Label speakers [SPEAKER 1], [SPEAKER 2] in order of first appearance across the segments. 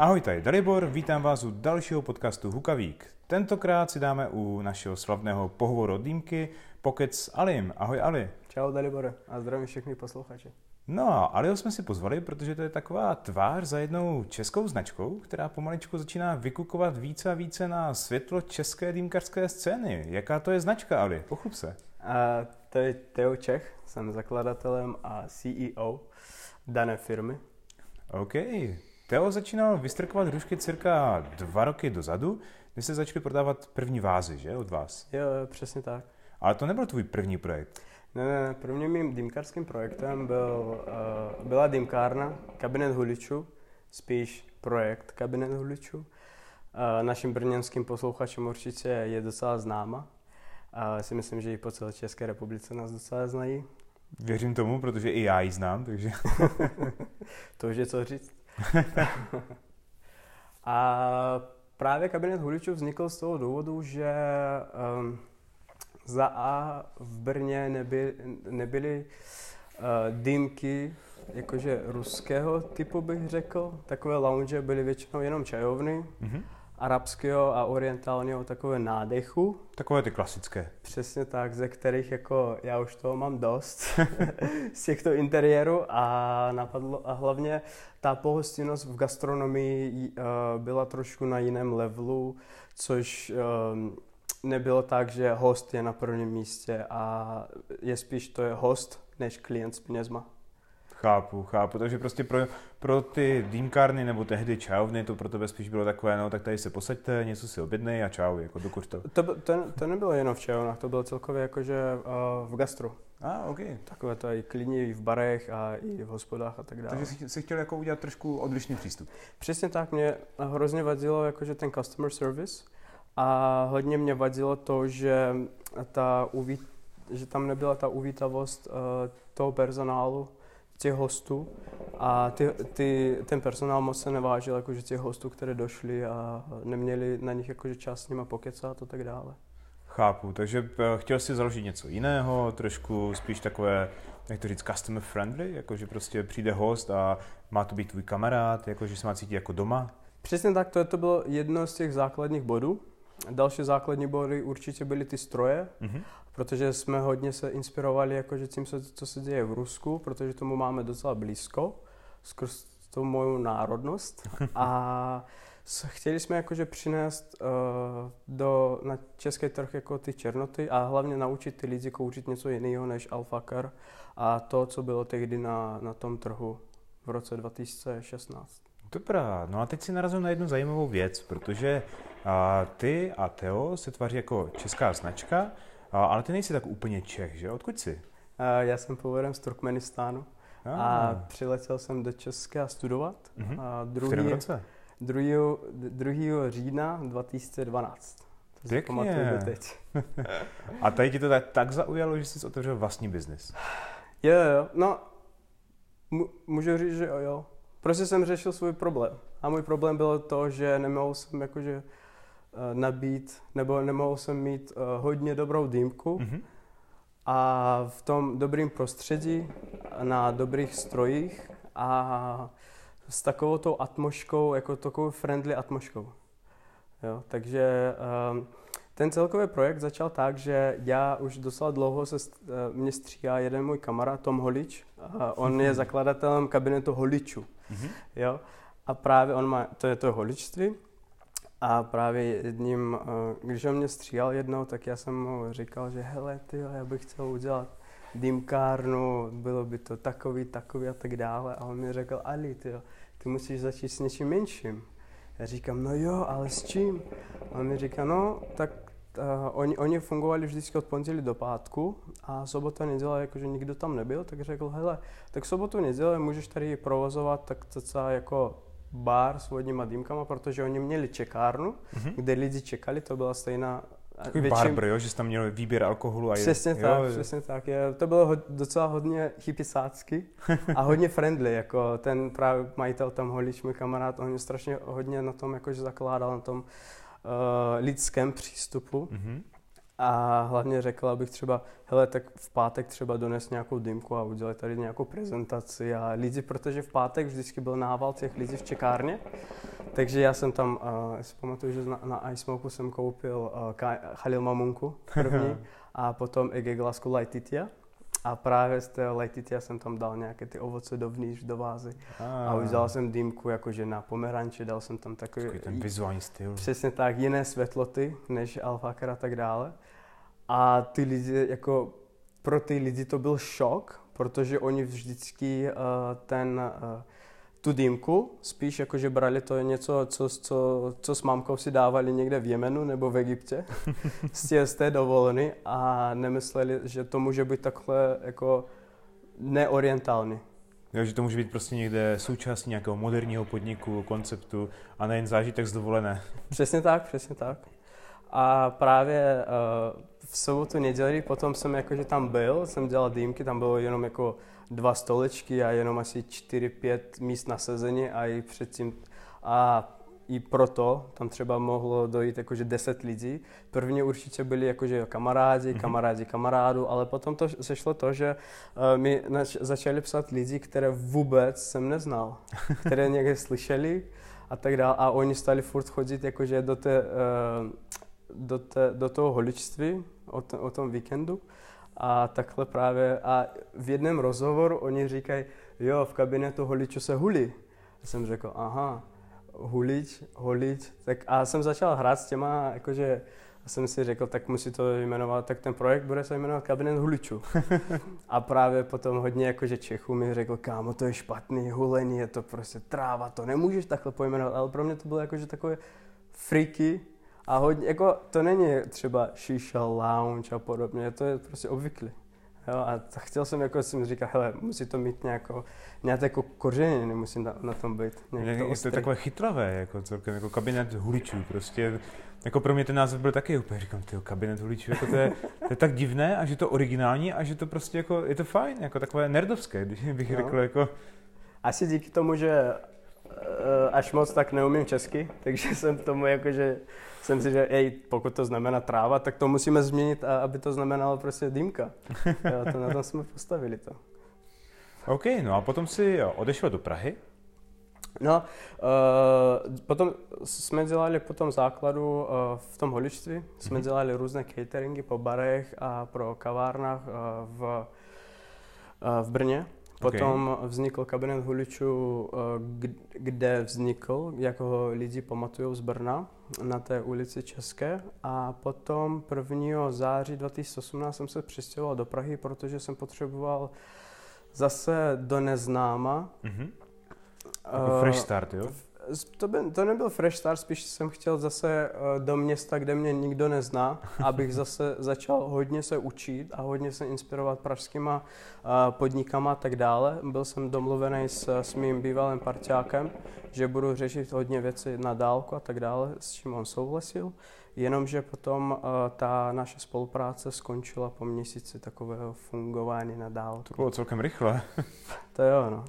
[SPEAKER 1] Ahoj, tady Dalibor, vítám vás u dalšího podcastu Hukavík. Tentokrát si dáme u našeho slavného pohovoru od Dýmky pokec s Alim. Ahoj Ali.
[SPEAKER 2] Čau Dalibore a zdravím všechny posluchače.
[SPEAKER 1] No a Aliho jsme si pozvali, protože to je taková tvář za jednou českou značkou, která pomaličku začíná vykukovat více a více na světlo české dýmkařské scény. Jaká to je značka, Ali? Pochlup se.
[SPEAKER 2] A to je Teo Čech, jsem zakladatelem a CEO dané firmy.
[SPEAKER 1] OK. Teo začínal vystrkovat hrušky cirka dva roky dozadu, kdy se začaly prodávat první vázy, že, od vás?
[SPEAKER 2] Jo, přesně tak.
[SPEAKER 1] Ale to nebyl tvůj první projekt.
[SPEAKER 2] Ne, ne, prvním mým dýmkarským projektem byl, uh, byla dýmkárna, kabinet huličů, spíš projekt kabinet huličů. Uh, našim brněnským posluchačům určitě je docela známa. A si myslím, že i po celé České republice nás docela znají.
[SPEAKER 1] Věřím tomu, protože i já ji znám, takže...
[SPEAKER 2] to už je co říct. a právě kabinet huličů vznikl z toho důvodu, že um, za A v Brně neby, nebyly uh, dýmky jakože ruského typu bych řekl. Takové lounge byly většinou jenom čajovny. Mm-hmm arabského a orientálního takové nádechu.
[SPEAKER 1] Takové ty klasické.
[SPEAKER 2] Přesně tak, ze kterých jako já už toho mám dost z těchto interiérů a napadlo a hlavně ta pohostinnost v gastronomii uh, byla trošku na jiném levelu, což um, nebylo tak, že host je na prvním místě a je spíš to je host než klient s penězma.
[SPEAKER 1] Chápu, chápu. Takže prostě pro, pro ty dýmkárny nebo tehdy čajovny to pro tebe spíš bylo takové, no tak tady se posaďte, něco si objednej a čau, jako dokud to.
[SPEAKER 2] To, to, to nebylo jenom v čajovnách, to bylo celkově jakože uh, v gastru.
[SPEAKER 1] A, ah, ok.
[SPEAKER 2] Takové to i klidně v barech a i v hospodách a tak dále.
[SPEAKER 1] Takže jsi, chtěl jako udělat trošku odlišný přístup.
[SPEAKER 2] Přesně tak, mě hrozně vadilo jakože ten customer service a hodně mě vadilo to, že, ta uví, že tam nebyla ta uvítavost uh, toho personálu, těch hostů a ty, ty, ten personál moc se nevážil jakože těch hostů, které došli a neměli na nich jakože čas s nimi pokecat a tak dále.
[SPEAKER 1] Chápu, takže eh, chtěl jsi založit něco jiného, trošku spíš takové, jak to říct, customer friendly, jakože prostě přijde host a má to být tvůj kamarád, jakože se má cítit jako doma?
[SPEAKER 2] Přesně tak, to, to bylo jedno z těch základních bodů. Další základní body určitě byly ty stroje, mm-hmm protože jsme hodně se inspirovali jakože tím, co se děje v Rusku, protože tomu máme docela blízko, skrz tu moju národnost. A chtěli jsme jakože přinést uh, do, na český trh jako ty černoty a hlavně naučit ty lidi kouřit něco jiného než alfakar a to, co bylo tehdy na, na tom trhu v roce 2016.
[SPEAKER 1] Dobrá, no a teď si narazil na jednu zajímavou věc, protože a, ty a Teo se tváří jako česká značka, ale ty nejsi tak úplně Čech, že? Odkud jsi?
[SPEAKER 2] Já jsem původem z Turkmenistánu a, a přiletěl jsem do Česka studovat.
[SPEAKER 1] Mm-hmm. A druhý, v kterém roce?
[SPEAKER 2] 2. 2. října 2012. To si pamatuju teď.
[SPEAKER 1] a tady ti to tak, tak zaujalo, že jsi otevřel vlastní biznis?
[SPEAKER 2] Jo, jo, no, můžu říct, že jo, jo. Prostě jsem řešil svůj problém. A můj problém bylo to, že nemohl jsem jakože nabít, nebo nemohl jsem mít uh, hodně dobrou dýmku mm-hmm. a v tom dobrém prostředí, na dobrých strojích a s takovou tou atmosférou, jako takovou friendly atmosférou. Jo, takže um, ten celkový projekt začal tak, že já už docela dlouho se uh, mě stříhá jeden můj kamarád Tom Holič. Uh, on je zakladatelem kabinetu Holičů. Mm-hmm. Jo, a právě on má, to je to holičství, a právě jedním, eh, když on mě stříhal jednou, tak já jsem mu říkal, že hele, ty, já bych chtěl udělat dýmkárnu, bylo by to takový, takový a tak dále. A on mi řekl, Ali, ty, ty musíš začít s něčím menším. Já říkám, no jo, ale s čím? A on mi říká, no, tak uh, oni, oni fungovali vždycky od pondělí do pátku a sobota, neděle, jakože nikdo tam nebyl, tak řekl, hele, tak sobotu, neděle můžeš tady provozovat tak docela jako bar s vodníma dýmkama, protože oni měli čekárnu, mm-hmm. kde lidi čekali, to byla stejná
[SPEAKER 1] Takový většin... barber, jo, že jsi tam měl výběr alkoholu. A
[SPEAKER 2] přesně je, tak, jo, přesně tak. Je, to bylo ho, docela hodně hypisácky a hodně friendly, jako ten právě majitel tam Holič, můj kamarád, on mě strašně hodně na tom jakože zakládal, na tom uh, lidském přístupu. Mm-hmm. A hlavně řekl, abych třeba, hele, tak v pátek třeba dones nějakou dýmku a udělali tady nějakou prezentaci a lidi, protože v pátek vždycky byl nával těch lidí v čekárně, Takže já jsem tam, uh, já si pamatuju, že na, na iSmoku jsem koupil uh, Khalil Mamunku první a potom Ege Glasku Laititia. A právě z té Laititia jsem tam dal nějaké ty ovoce dovnitř do vázy. A, a už dal jsem dýmku jakože na pomeranče, dal jsem tam takový...
[SPEAKER 1] Takový ten vizuální styl.
[SPEAKER 2] Přesně tak, jiné světloty než alfakar a tak dále. A ty lidi, jako pro ty lidi to byl šok, protože oni vždycky uh, ten uh, tu dýmku, spíš jakože brali to něco, co, co, co s mámkou si dávali někde v Jemenu nebo v Egyptě z té, z té dovoleny a nemysleli, že to může být takhle jako neorientální.
[SPEAKER 1] Jo, že to může být prostě někde součástí nějakého moderního podniku, konceptu a nejen zážitek z dovolené.
[SPEAKER 2] Přesně tak, přesně tak. A právě uh, v sobotu, neděli, potom jsem jakože tam byl, jsem dělal dýmky, tam bylo jenom jako dva stolečky a jenom asi 4-5 míst na sezení a i předtím a i proto tam třeba mohlo dojít jakože 10 lidí. První určitě byli jakože kamarádi, mhm. kamarádi kamarádu, ale potom to sešlo to, že uh, mi nač- začali psat lidi, které vůbec jsem neznal, které někde slyšeli a tak dále a oni stali furt chodit jakože do, té, uh, do, té, do toho holičství o, t- o tom víkendu a takhle právě, a v jednom rozhovoru oni říkají, jo, v kabinetu holičů se hulí. Já jsem řekl, aha, hulič, holič. Tak a jsem začal hrát s těma, jakože jsem si řekl, tak musí to jmenovat, tak ten projekt bude se jmenovat Kabinet huličů. a právě potom hodně jakože Čechů mi řekl, kámo, to je špatný, hulení, je to prostě tráva, to nemůžeš takhle pojmenovat, ale pro mě to bylo jakože takové freaky, a hodně, jako to není třeba shisha lounge a podobně, to je prostě obvyklý. Jo, a chtěl jsem, jako jsem říkal, hele, musí to mít nějakou, nějaké jako kořeny, nemusí na, na tom být.
[SPEAKER 1] Je, to, to je takové chytravé, jako celkem, jako kabinet huličů, prostě, jako pro mě ten název byl taky úplně, říkám, ty kabinet huličů, jako to je, to je tak divné a že to originální a že to prostě jako, je to fajn, jako takové nerdovské, když bych no. řekl, jako.
[SPEAKER 2] Asi díky tomu, že až moc tak neumím česky, takže jsem tomu jakože, jsem si, že ej, pokud to znamená tráva, tak to musíme změnit, aby to znamenalo prostě dýmka. Jo, to na tom jsme postavili to.
[SPEAKER 1] OK, no a potom si odešel do Prahy.
[SPEAKER 2] No, uh, potom jsme dělali po tom základu uh, v tom holičství, jsme mm-hmm. dělali různé cateringy po barech a pro kavárnách uh, v, uh, v Brně. Potom okay. vznikl kabinet huličů, eh, kde vznikl, jak ho lidi pamatují z Brna, na té ulici České. A potom 1. září 2018 jsem se přistěhoval do Prahy, protože jsem potřeboval zase do neznáma.
[SPEAKER 1] Mm-hmm. Jako fresh start, jo?
[SPEAKER 2] To, by, to nebyl fresh start, spíš jsem chtěl zase uh, do města, kde mě nikdo nezná, abych zase začal hodně se učit a hodně se inspirovat pražskýma uh, podnikama a tak dále. Byl jsem domluvený s, s mým bývalým parťákem, že budu řešit hodně věci na dálku a tak dále, s čím on souhlasil. Jenomže potom uh, ta naše spolupráce skončila po měsíci takového fungování na dálku.
[SPEAKER 1] To bylo celkem rychle.
[SPEAKER 2] to jo, no.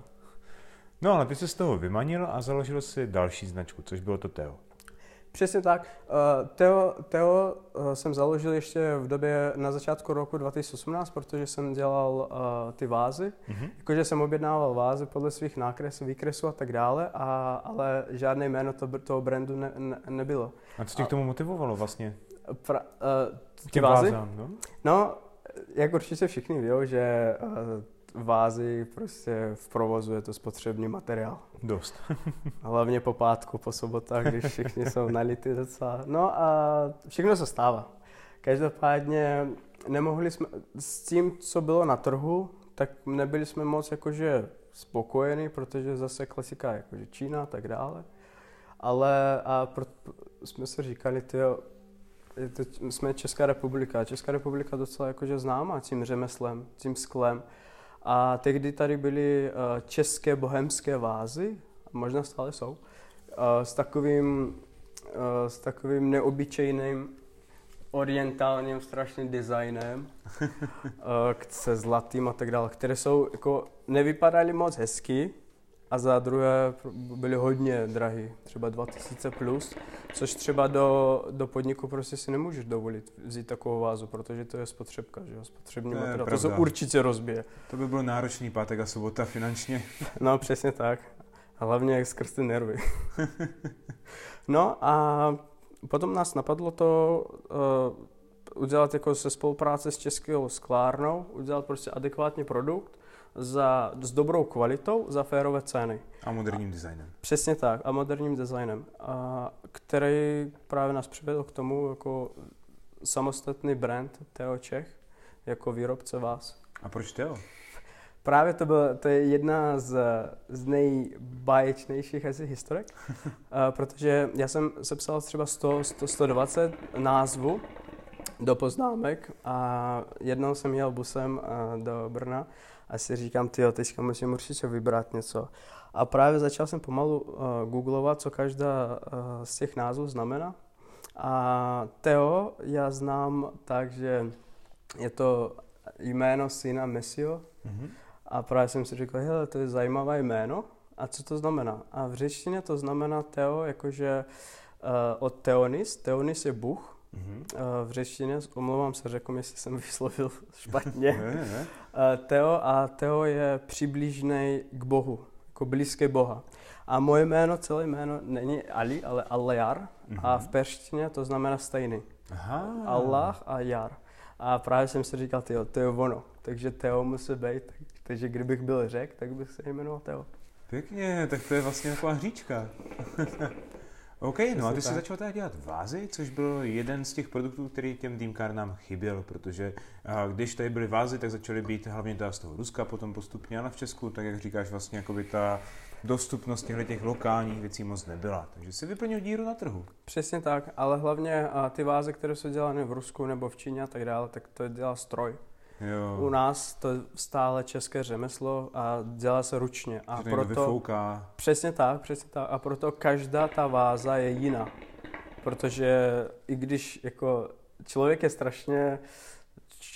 [SPEAKER 1] No ale ty jsi z toho vymanil a založil si další značku, což bylo to Teo.
[SPEAKER 2] Přesně tak. Uh, Teo, Teo uh, jsem založil ještě v době na začátku roku 2018, protože jsem dělal uh, ty vázy. Mm-hmm. Jakože jsem objednával vázy podle svých nákresů, výkresů a tak dále, a, ale žádné jméno to, toho brandu ne, ne, nebylo.
[SPEAKER 1] A co tě k tomu motivovalo vlastně?
[SPEAKER 2] Pra, uh, ty vázy? Vázám, no? no, jak určitě všichni ví, že uh, vázy prostě v provozu je to spotřební materiál.
[SPEAKER 1] Dost.
[SPEAKER 2] Hlavně po pátku, po sobotách, když všichni jsou nalitý docela. No a všechno se stává. Každopádně nemohli jsme, s tím, co bylo na trhu, tak nebyli jsme moc jakože spokojení, protože zase klasika jakože Čína a tak dále. Ale a pro, jsme si říkali, to, jsme Česká republika. Česká republika docela jakože známá tím řemeslem, tím sklem. A tehdy tady byly uh, české bohemské vázy, možná stále jsou, uh, s takovým, uh, s takovým neobyčejným orientálním strašným designem, se zlatým a tak dále, které jsou, jako, nevypadaly moc hezky, a za druhé byly hodně drahý, třeba 2000 plus, což třeba do, do podniku prostě si nemůžeš dovolit vzít takovou vázu, protože to je spotřebka, že jo, spotřební to materiál, to se určitě rozbije.
[SPEAKER 1] To by byl náročný pátek a sobota finančně.
[SPEAKER 2] no přesně tak. Hlavně skrz ty nervy. no a potom nás napadlo to uh, udělat jako se spolupráce s Českou sklárnou, udělat prostě adekvátní produkt za, s dobrou kvalitou za férové ceny.
[SPEAKER 1] A moderním designem.
[SPEAKER 2] Přesně tak, a moderním designem, a který právě nás přivedl k tomu jako samostatný brand Teo Čech, jako výrobce vás.
[SPEAKER 1] A proč Teo?
[SPEAKER 2] Právě to, bylo, to je jedna z, z nejbáječnějších asi historek, protože já jsem sepsal třeba 100, 100, 120 názvů do poznámek a jednou jsem jel busem do Brna a si říkám, ty teďka musím určitě vybrat něco. A právě začal jsem pomalu uh, googlovat, co každá uh, z těch názvů znamená. A Teo já znám tak, že je to jméno syna Messio. Mm-hmm. A právě jsem si říkal, hele, to je zajímavé jméno. A co to znamená? A v řečtině to znamená Teo, jakože uh, od Teonis. Teonis je Bůh. Mm-hmm. V řečtině, omlouvám se, řekl, jestli jsem vyslovil špatně. ne, ne. Uh, Teo a Teo je přiblížný k Bohu, jako blízké Boha. A moje jméno, celé jméno není Ali, ale Allejar. Mm-hmm. A v perštině to znamená stejný. Aha. Allah a Jar. A právě jsem si říkal, tyjo, to je ono. Takže Teo musí být. Takže kdybych byl řek, tak bych se jmenoval Teo.
[SPEAKER 1] Pěkně, tak to je vlastně taková hříčka. OK, no a ty jsi začal teda dělat vázy, což byl jeden z těch produktů, který těm dýmkárnám chyběl, protože když tady byly vázy, tak začaly být hlavně teda z toho Ruska, potom postupně, ale v Česku, tak jak říkáš, vlastně jako by ta dostupnost těchto těch lokálních věcí moc nebyla. Takže si vyplnil díru na trhu.
[SPEAKER 2] Přesně tak, ale hlavně ty vázy, které jsou dělané v Rusku nebo v Číně a tak dále, tak to dělá stroj. Jo. U nás to je stále české řemeslo a dělá se ručně. A
[SPEAKER 1] Že proto, vyfouká.
[SPEAKER 2] Přesně tak, přesně tak. A proto každá ta váza je jiná. Protože i když jako člověk je strašně,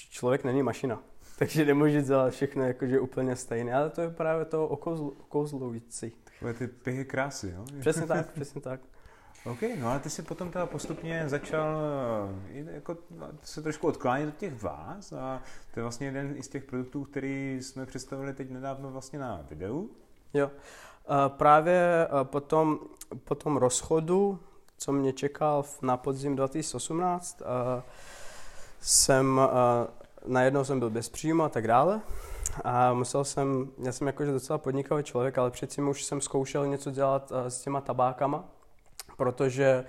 [SPEAKER 2] člověk není mašina. Takže nemůže dělat všechno jakože úplně stejné, ale to je právě to okouzlující.
[SPEAKER 1] Takové ty pihy krásy, jo?
[SPEAKER 2] Přesně tak, přesně tak.
[SPEAKER 1] OK, no ale ty si potom teda postupně začal eh, jako, no, se trošku odklánět od těch vás a to je vlastně jeden z těch produktů, který jsme představili teď nedávno vlastně na videu.
[SPEAKER 2] Jo, právě po tom, po tom rozchodu, co mě čekal na podzim 2018, jsem, najednou jsem byl bez příjmu a tak dále. A musel jsem, já jsem jakože docela podnikavý člověk, ale předtím už jsem zkoušel něco dělat s těma tabákama, protože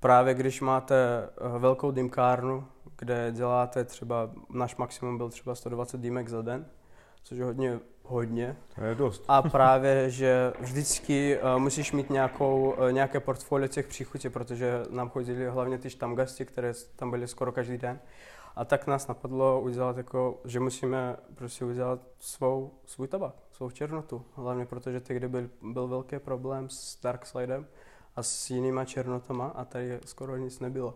[SPEAKER 2] právě když máte eh, velkou dýmkárnu, kde děláte třeba, náš maximum byl třeba 120 dýmek za den, což je hodně, hodně.
[SPEAKER 1] To je dost.
[SPEAKER 2] A právě, že vždycky uh, musíš mít nějakou, uh, nějaké portfolio těch příchutí, protože nám chodili hlavně ty štamgasti, které tam byly skoro každý den. A tak nás napadlo udělat jako, že musíme prostě udělat svou, svůj tabak, svou černotu. Hlavně protože tehdy byl, byl velký problém s Dark Slidem a s jinýma černotama a tady skoro nic nebylo.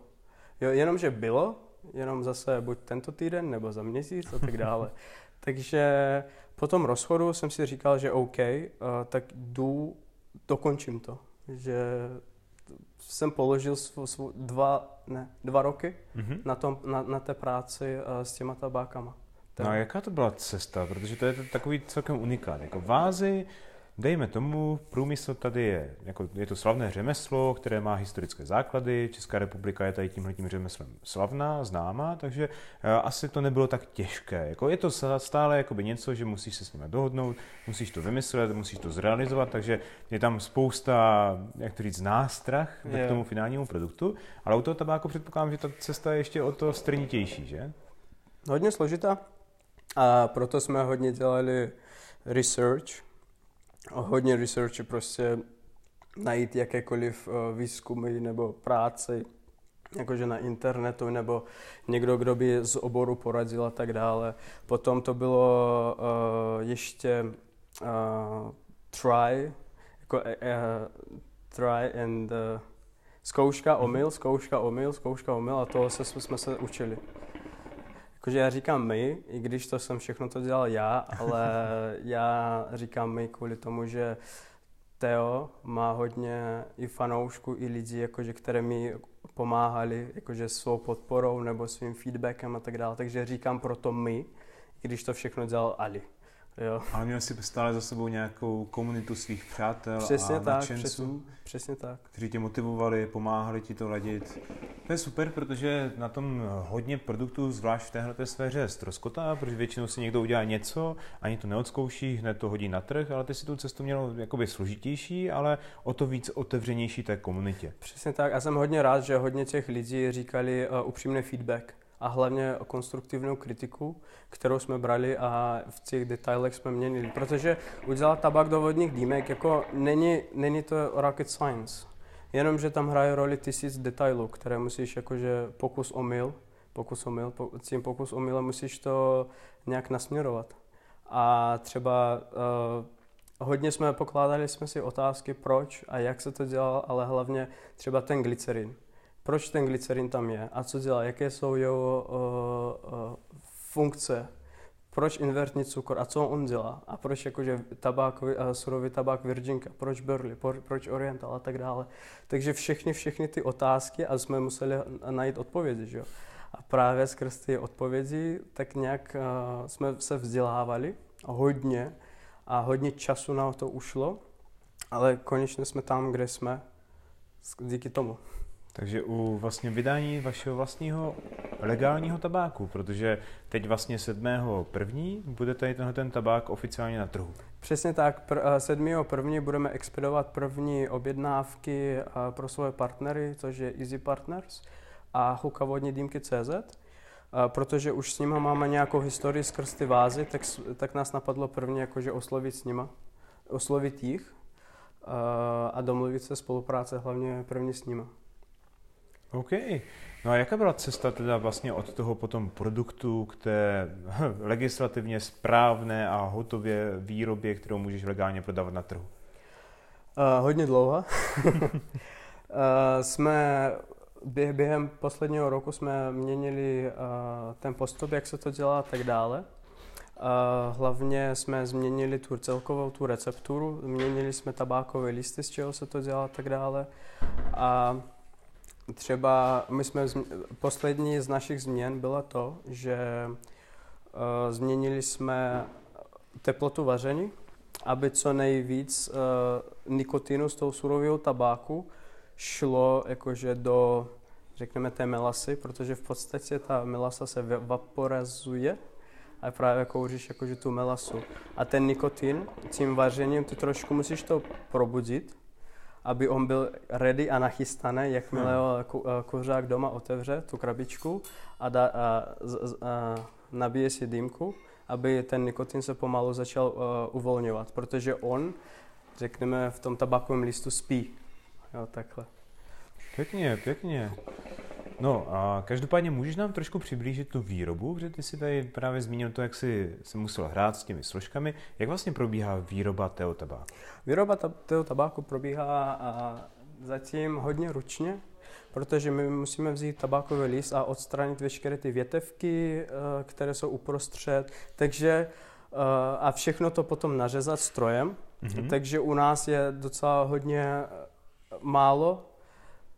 [SPEAKER 2] Jo, jenom, že bylo, jenom zase buď tento týden nebo za měsíc a tak dále. Takže po tom rozchodu jsem si říkal, že OK, uh, tak jdu, dokončím to. Že jsem položil svů, svů, dva, ne, dva roky mm-hmm. na, tom, na, na té práci uh, s těma tabákama.
[SPEAKER 1] No a jaká to byla cesta? Protože to je takový celkem unikát. Jako vázy, Dejme tomu, průmysl tady je, jako je to slavné řemeslo, které má historické základy, Česká republika je tady tímhle tím řemeslem slavná, známá, takže uh, asi to nebylo tak těžké. Jako je to stále jakoby něco, že musíš se s nimi dohodnout, musíš to vymyslet, musíš to zrealizovat, takže je tam spousta, jak to říct, nástrah yeah. k tomu finálnímu produktu, ale u toho tabáku předpokládám, že ta cesta je ještě o to strnitější, že?
[SPEAKER 2] Hodně složitá a proto jsme hodně dělali research, hodně researche prostě najít jakékoliv uh, výzkumy nebo práci, jakože na internetu, nebo někdo, kdo by z oboru poradil a tak dále. Potom to bylo uh, ještě uh, try, jako uh, try and uh, zkouška, omyl, zkouška, omyl, zkouška, omyl a toho se, jsme se učili. Jakože já říkám my, i když to jsem všechno to dělal já, ale já říkám my kvůli tomu, že Teo má hodně i fanoušků, i lidí, jakože, které mi pomáhali jakože svou podporou nebo svým feedbackem a tak dále. Takže říkám proto my, i když to všechno dělal Ali. Jo.
[SPEAKER 1] Ale měl jsi stále za sebou nějakou komunitu svých přátel
[SPEAKER 2] Přesně
[SPEAKER 1] a
[SPEAKER 2] tak,
[SPEAKER 1] nadšenců,
[SPEAKER 2] přesně, přesně tak.
[SPEAKER 1] kteří tě motivovali, pomáhali ti to ladit. To je super, protože na tom hodně produktů, zvlášť v téhle sféře, ztroskotá, protože většinou si někdo udělá něco, ani to neodzkouší, hned to hodí na trh, ale ty si tu cestu měl jakoby složitější, ale o to víc otevřenější té komunitě.
[SPEAKER 2] Přesně tak. A jsem hodně rád, že hodně těch lidí říkali uh, upřímný feedback a hlavně konstruktivní kritiku, kterou jsme brali a v těch detailech jsme měnili. Protože udělat tabak do vodních dýmek, jako není, není to rocket science. Jenom, že tam hraje roli tisíc detailů, které musíš jakože pokus omyl, pokus omyl, tím pokus omyl musíš to nějak nasměrovat. A třeba uh, hodně jsme pokládali jsme si otázky, proč a jak se to dělá, ale hlavně třeba ten glycerin proč ten glycerin tam je a co dělá, jaké jsou jeho uh, uh, funkce, proč invertní cukor a co on dělá a proč jakože tabák, uh, surový tabák Virginka, proč Burley, proč Oriental a tak dále. Takže všechny, všechny ty otázky a jsme museli najít odpovědi, že jo. A právě skrz ty odpovědi tak nějak uh, jsme se vzdělávali hodně a hodně času na to ušlo, ale konečně jsme tam, kde jsme díky tomu.
[SPEAKER 1] Takže u vlastně vydání vašeho vlastního legálního tabáku, protože teď vlastně 7. první bude tady tenhle ten tabák oficiálně na trhu.
[SPEAKER 2] Přesně tak, pr- 7. Eh, první budeme expedovat první objednávky eh, pro svoje partnery, což je Easy Partners a Hukavodní dýmky CZ. Eh, protože už s nimi máme nějakou historii skrz ty vázy, tak, tak nás napadlo první jakože oslovit s nima, oslovit jich a domluvit se spolupráce hlavně první s nimi.
[SPEAKER 1] OK. No a jaká byla cesta teda vlastně od toho potom produktu k té legislativně správné a hotově výrobě, kterou můžeš legálně prodávat na trhu?
[SPEAKER 2] Uh, hodně dlouho. uh, jsme během posledního roku jsme měnili uh, ten postup, jak se to dělá a tak dále. Uh, hlavně jsme změnili tu celkovou tu recepturu, měnili jsme tabákové listy, z čeho se to dělá a tak dále. A Třeba my jsme, poslední z našich změn byla to, že uh, změnili jsme teplotu vaření, aby co nejvíc uh, nikotinu z toho surového tabáku šlo jakože do, řekneme, té melasy, protože v podstatě ta melasa se vaporizuje a právě kouříš jakože tu melasu. A ten nikotin tím vařením ty trošku musíš to probudit, aby on byl ready a nachystaný, jakmile hmm. Kuřák doma otevře tu krabičku a, da, a, a nabije si dýmku, aby ten nikotin se pomalu začal uh, uvolňovat, protože on, řekneme, v tom tabakovém listu spí. Jo, takhle.
[SPEAKER 1] Pěkně, pěkně. No a každopádně můžeš nám trošku přiblížit tu výrobu, protože ty si tady právě zmínil to, jak jsi se musel hrát s těmi složkami. Jak vlastně probíhá výroba tého tabáku?
[SPEAKER 2] Výroba tého tabáku probíhá a zatím hodně ručně, protože my musíme vzít tabákový list a odstranit veškeré ty větevky, eh, které jsou uprostřed. Takže eh, a všechno to potom nařezat strojem. Mm-hmm. Takže u nás je docela hodně eh, málo.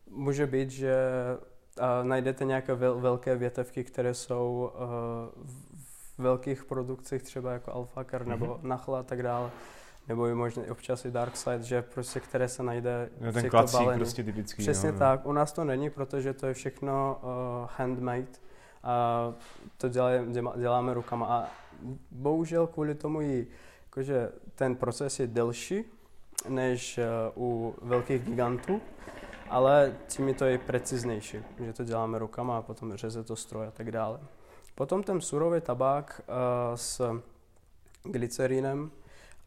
[SPEAKER 2] Může být, že a najdete nějaké vel, velké větevky, které jsou uh, v velkých produkcích, třeba jako Alfaker nebo mm-hmm. Nachla a tak dále. Nebo i možná občas i Dark Side, že prostě které se najde
[SPEAKER 1] no, ten balení. prostě typický.
[SPEAKER 2] Přesně jo, tak. U nás to není, protože to je všechno uh, handmade a to děláme, děláme rukama. A bohužel kvůli tomu i jakože ten proces je delší než uh, u velkých gigantů ale tím je to i preciznější, že to děláme rukama a potom řeze to stroj a tak dále. Potom ten surový tabák uh, s glycerinem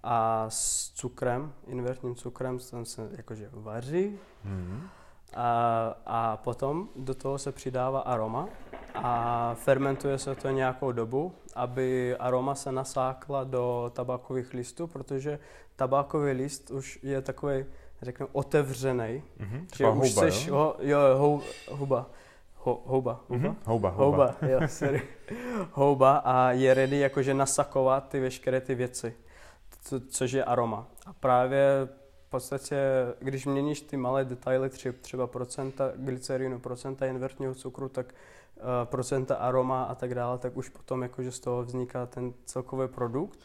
[SPEAKER 2] a s cukrem, invertním cukrem, ten se jakože vaří. Mm-hmm. A, a potom do toho se přidává aroma a fermentuje se to nějakou dobu, aby aroma se nasákla do tabákových listů, protože tabákový list už je takový řeknu, otevřený. Mm-hmm.
[SPEAKER 1] Že už houba, seš,
[SPEAKER 2] jo? Ho, jo, hou, houba. Ho, houba. Houba? Mm-hmm.
[SPEAKER 1] houba, houba.
[SPEAKER 2] Houba, jo, sorry. houba a je ready jakože nasakovat ty veškeré ty věci, co, což je aroma. A právě v podstatě, když měníš ty malé detaily, třeba procenta glycerinu, procenta invertního cukru, tak uh, procenta aroma a tak dále, tak už potom jakože z toho vzniká ten celkový produkt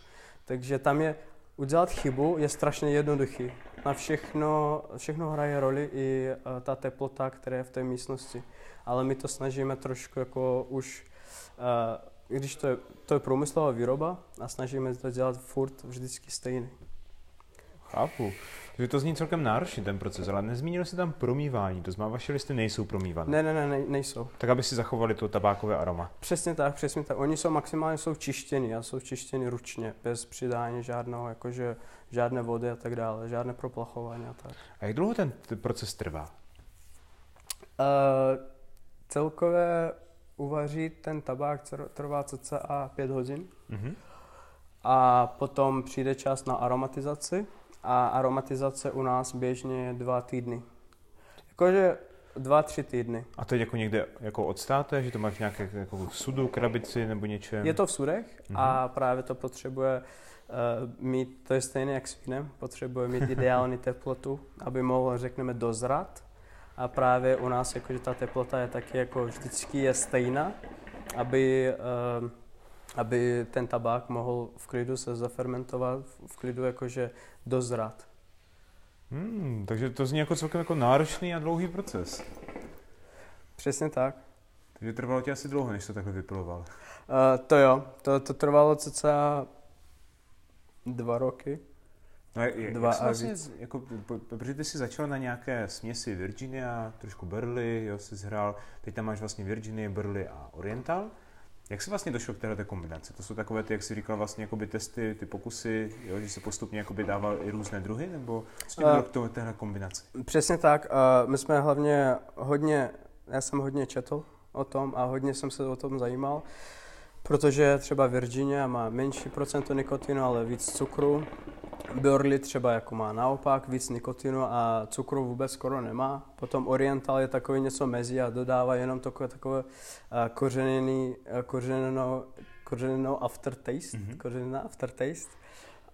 [SPEAKER 2] Takže tam je, udělat chybu je strašně jednoduchý. Na všechno, všechno hraje roli i uh, ta teplota, která je v té místnosti. Ale my to snažíme trošku jako už, uh, když to je, to je průmyslová výroba a snažíme to dělat furt vždycky stejný.
[SPEAKER 1] Chápu. Takže to zní celkem náročně ten proces, ale nezmínil jsi tam promývání, to znamená, vaše listy nejsou promývané.
[SPEAKER 2] Ne, ne, ne, ne nejsou.
[SPEAKER 1] Tak, aby si zachovali to tabákové aroma.
[SPEAKER 2] Přesně tak, přesně tak. Oni jsou maximálně jsou čištěni a jsou čištěni ručně, bez přidání žádného, jakože žádné vody a tak dále, žádné proplachování a tak.
[SPEAKER 1] A jak dlouho ten proces trvá?
[SPEAKER 2] Uh, celkově uvařit ten tabák trvá cca 5 hodin. Mm-hmm. A potom přijde čas na aromatizaci a aromatizace u nás běžně je dva týdny. Jakože dva, tři týdny.
[SPEAKER 1] A to je jako někde jako odstáte, že to máš nějaké jako sudu, krabici nebo něčem?
[SPEAKER 2] Je to v sudech mm-hmm. a právě to potřebuje uh, mít, to je stejné jak s vínem, potřebuje mít ideální teplotu, aby mohl, řekneme, dozrat. A právě u nás jakože ta teplota je taky jako vždycky je stejná, aby uh, aby ten tabák mohl v klidu se zafermentovat, v klidu jakože dozrat.
[SPEAKER 1] Hmm, takže to zní jako celkem jako náročný a dlouhý proces.
[SPEAKER 2] Přesně tak.
[SPEAKER 1] Takže trvalo ti asi dlouho, než to takhle vypiloval. Uh,
[SPEAKER 2] to jo, to, to trvalo cca dva roky.
[SPEAKER 1] No, jak, Dva jak vlastně, jako, protože ty jsi začal na nějaké směsi Virginia, trošku Burley, jo, jsi zhrál, teď tam máš vlastně Virginia, Burley a Oriental. Jak se vlastně došlo k této kombinaci? To jsou takové ty, jak jsi říkal, vlastně jakoby testy, ty pokusy, jo, že se postupně jakoby dával i různé druhy, nebo co uh, k tomu téhle kombinaci?
[SPEAKER 2] Přesně tak. Uh, my jsme hlavně hodně, já jsem hodně četl o tom a hodně jsem se o tom zajímal, protože třeba Virginia má menší procento nikotinu, ale víc cukru. Burley třeba jako má naopak víc nikotinu a cukru vůbec skoro nemá. Potom Oriental je takový něco mezi a dodává jenom takové, takové uh, kořeněný, kořeněnou, kořeněnou aftertaste, mm-hmm. kořeněná aftertaste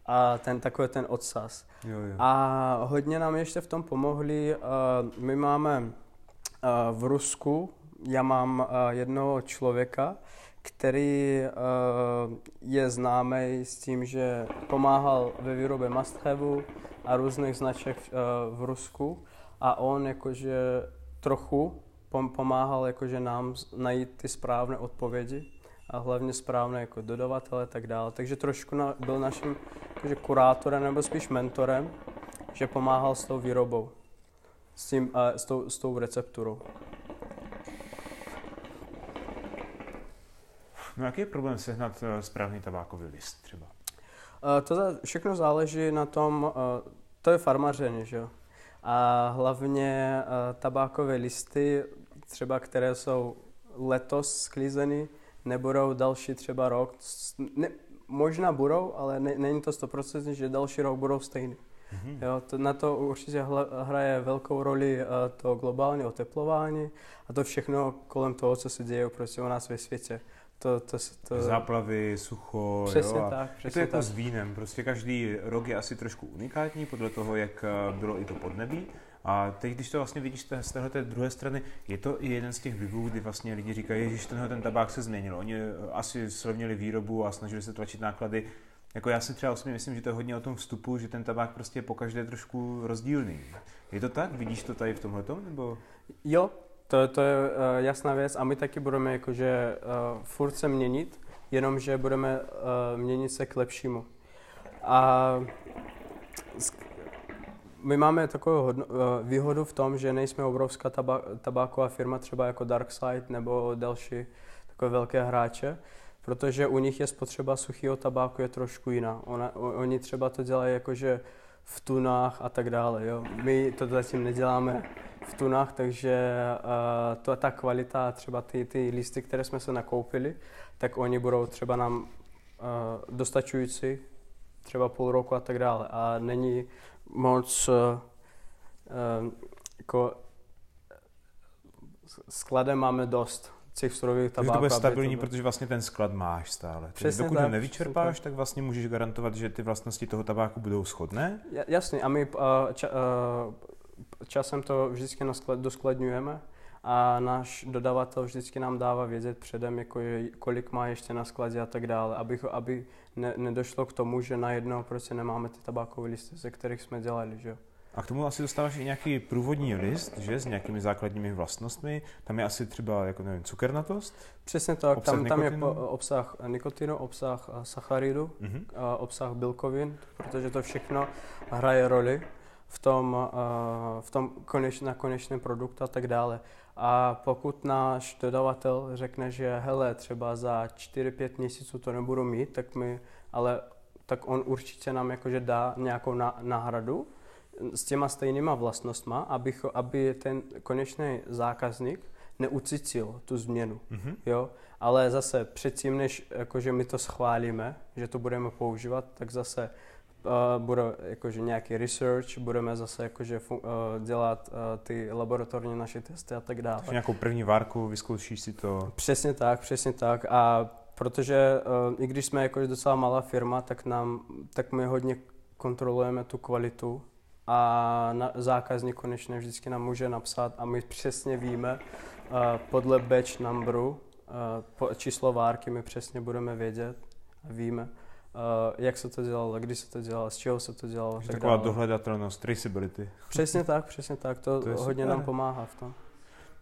[SPEAKER 2] a ten takový ten odsaz. Jo, jo. A hodně nám ještě v tom pomohli, uh, my máme uh, v Rusku, já mám uh, jednoho člověka, který uh, je známý s tím, že pomáhal ve výrobě must-have a různých značek uh, v Rusku a on jakože trochu pomáhal jakože nám najít ty správné odpovědi a hlavně správné jako dodavatele a tak dále. Takže trošku na, byl naším jakože kurátorem nebo spíš mentorem, že pomáhal s tou výrobou, s, tím, uh, s, tou, s tou recepturou.
[SPEAKER 1] No jaký je problém sehnat uh, správný tabákový list třeba?
[SPEAKER 2] Uh, to všechno záleží na tom, uh, to je farmaření, že jo. A hlavně tabákové listy, třeba které jsou letos sklízeny, nebudou další třeba rok, ne, možná budou, ale ne, není to 100%, že další rok budou stejný. Mm-hmm. Jo, to, na to určitě hla, hraje velkou roli uh, to globální oteplování a to všechno kolem toho, co se děje prostě u nás ve světě.
[SPEAKER 1] To, to, to... Záplavy, sucho,
[SPEAKER 2] přesně
[SPEAKER 1] jo,
[SPEAKER 2] tak,
[SPEAKER 1] přesně je to jako tak. s vínem, prostě každý rok je asi trošku unikátní podle toho, jak eh, bylo i to podnebí. A teď, když to vlastně vidíš z téhle té druhé strany, je to i jeden z těch vlivů, kdy vlastně lidi říkají, že tenhle ten tabák se změnil. Oni eh, asi slevnili výrobu a snažili se tlačit náklady. Jako já si třeba osobně myslím, že to je hodně o tom vstupu, že ten tabák prostě je po každé trošku rozdílný. Je to tak? Vidíš to tady v tomhle nebo?
[SPEAKER 2] Jo, to, to je uh, jasná věc a my taky budeme jakože uh, furt se měnit, jenomže budeme uh, měnit se k lepšímu. A my máme takovou hodno, uh, výhodu v tom, že nejsme obrovská taba, tabáková firma, třeba jako Darkside nebo další takové velké hráče, protože u nich je spotřeba suchého tabáku je trošku jiná. Ona, oni třeba to dělají jakože v tunách a tak dále. Jo. My to zatím neděláme v tunách, takže uh, to, ta kvalita, třeba ty, ty listy, které jsme se nakoupili, tak oni budou třeba nám uh, dostačující třeba půl roku a tak dále. A není moc uh, uh, jako skladem máme dost těch surových tabáků.
[SPEAKER 1] To bude stabilní, to protože vlastně ten sklad máš stále. Přesně dokud tak, ho nevyčerpáš, tak vlastně můžeš garantovat, že ty vlastnosti toho tabáku budou shodné?
[SPEAKER 2] Jasně, a my uh, ča, uh, časem to vždycky doskladňujeme a náš dodavatel vždycky nám dává vědět předem, jako je, kolik má ještě na skladě a tak dále, aby, aby ne, nedošlo k tomu, že najednou prostě nemáme ty tabákové listy, ze kterých jsme dělali, že jo.
[SPEAKER 1] A k tomu asi dostáváš i nějaký průvodní list, že, s nějakými základními vlastnostmi. Tam je asi třeba, jako nevím, cukernatost?
[SPEAKER 2] Přesně tak, tam, tam je po, obsah nikotinu, obsah sacharidu, mm-hmm. obsah bílkovin, protože to všechno hraje roli v tom, v tom koneč, na konečném produktu a tak dále. A pokud náš dodavatel řekne, že hele, třeba za 4-5 měsíců to nebudu mít, tak my, ale tak on určitě nám jakože dá nějakou náhradu, s těma stejnýma vlastnostma, aby, aby ten konečný zákazník neucítil tu změnu. Mm-hmm. Jo? Ale zase předtím, než jakože my to schválíme, že to budeme používat, tak zase uh, bude jakože nějaký research, budeme zase jakože uh, dělat uh, ty laboratorní naše testy a tak dále. Takže
[SPEAKER 1] nějakou první várku, vyzkoušíš si to?
[SPEAKER 2] Přesně tak, přesně tak. A protože uh, i když jsme jakože docela malá firma, tak, nám, tak my hodně kontrolujeme tu kvalitu a na, zákazník konečně vždycky nám může napsat a my přesně víme uh, podle batch numberu, uh, po, číslo várky my přesně budeme vědět a víme, jak se to dělalo, kdy se to dělalo, z čeho se to dělalo.
[SPEAKER 1] Tak taková dohledatelnost, traceability.
[SPEAKER 2] Přesně tak, přesně tak, to, to hodně super. nám pomáhá v tom.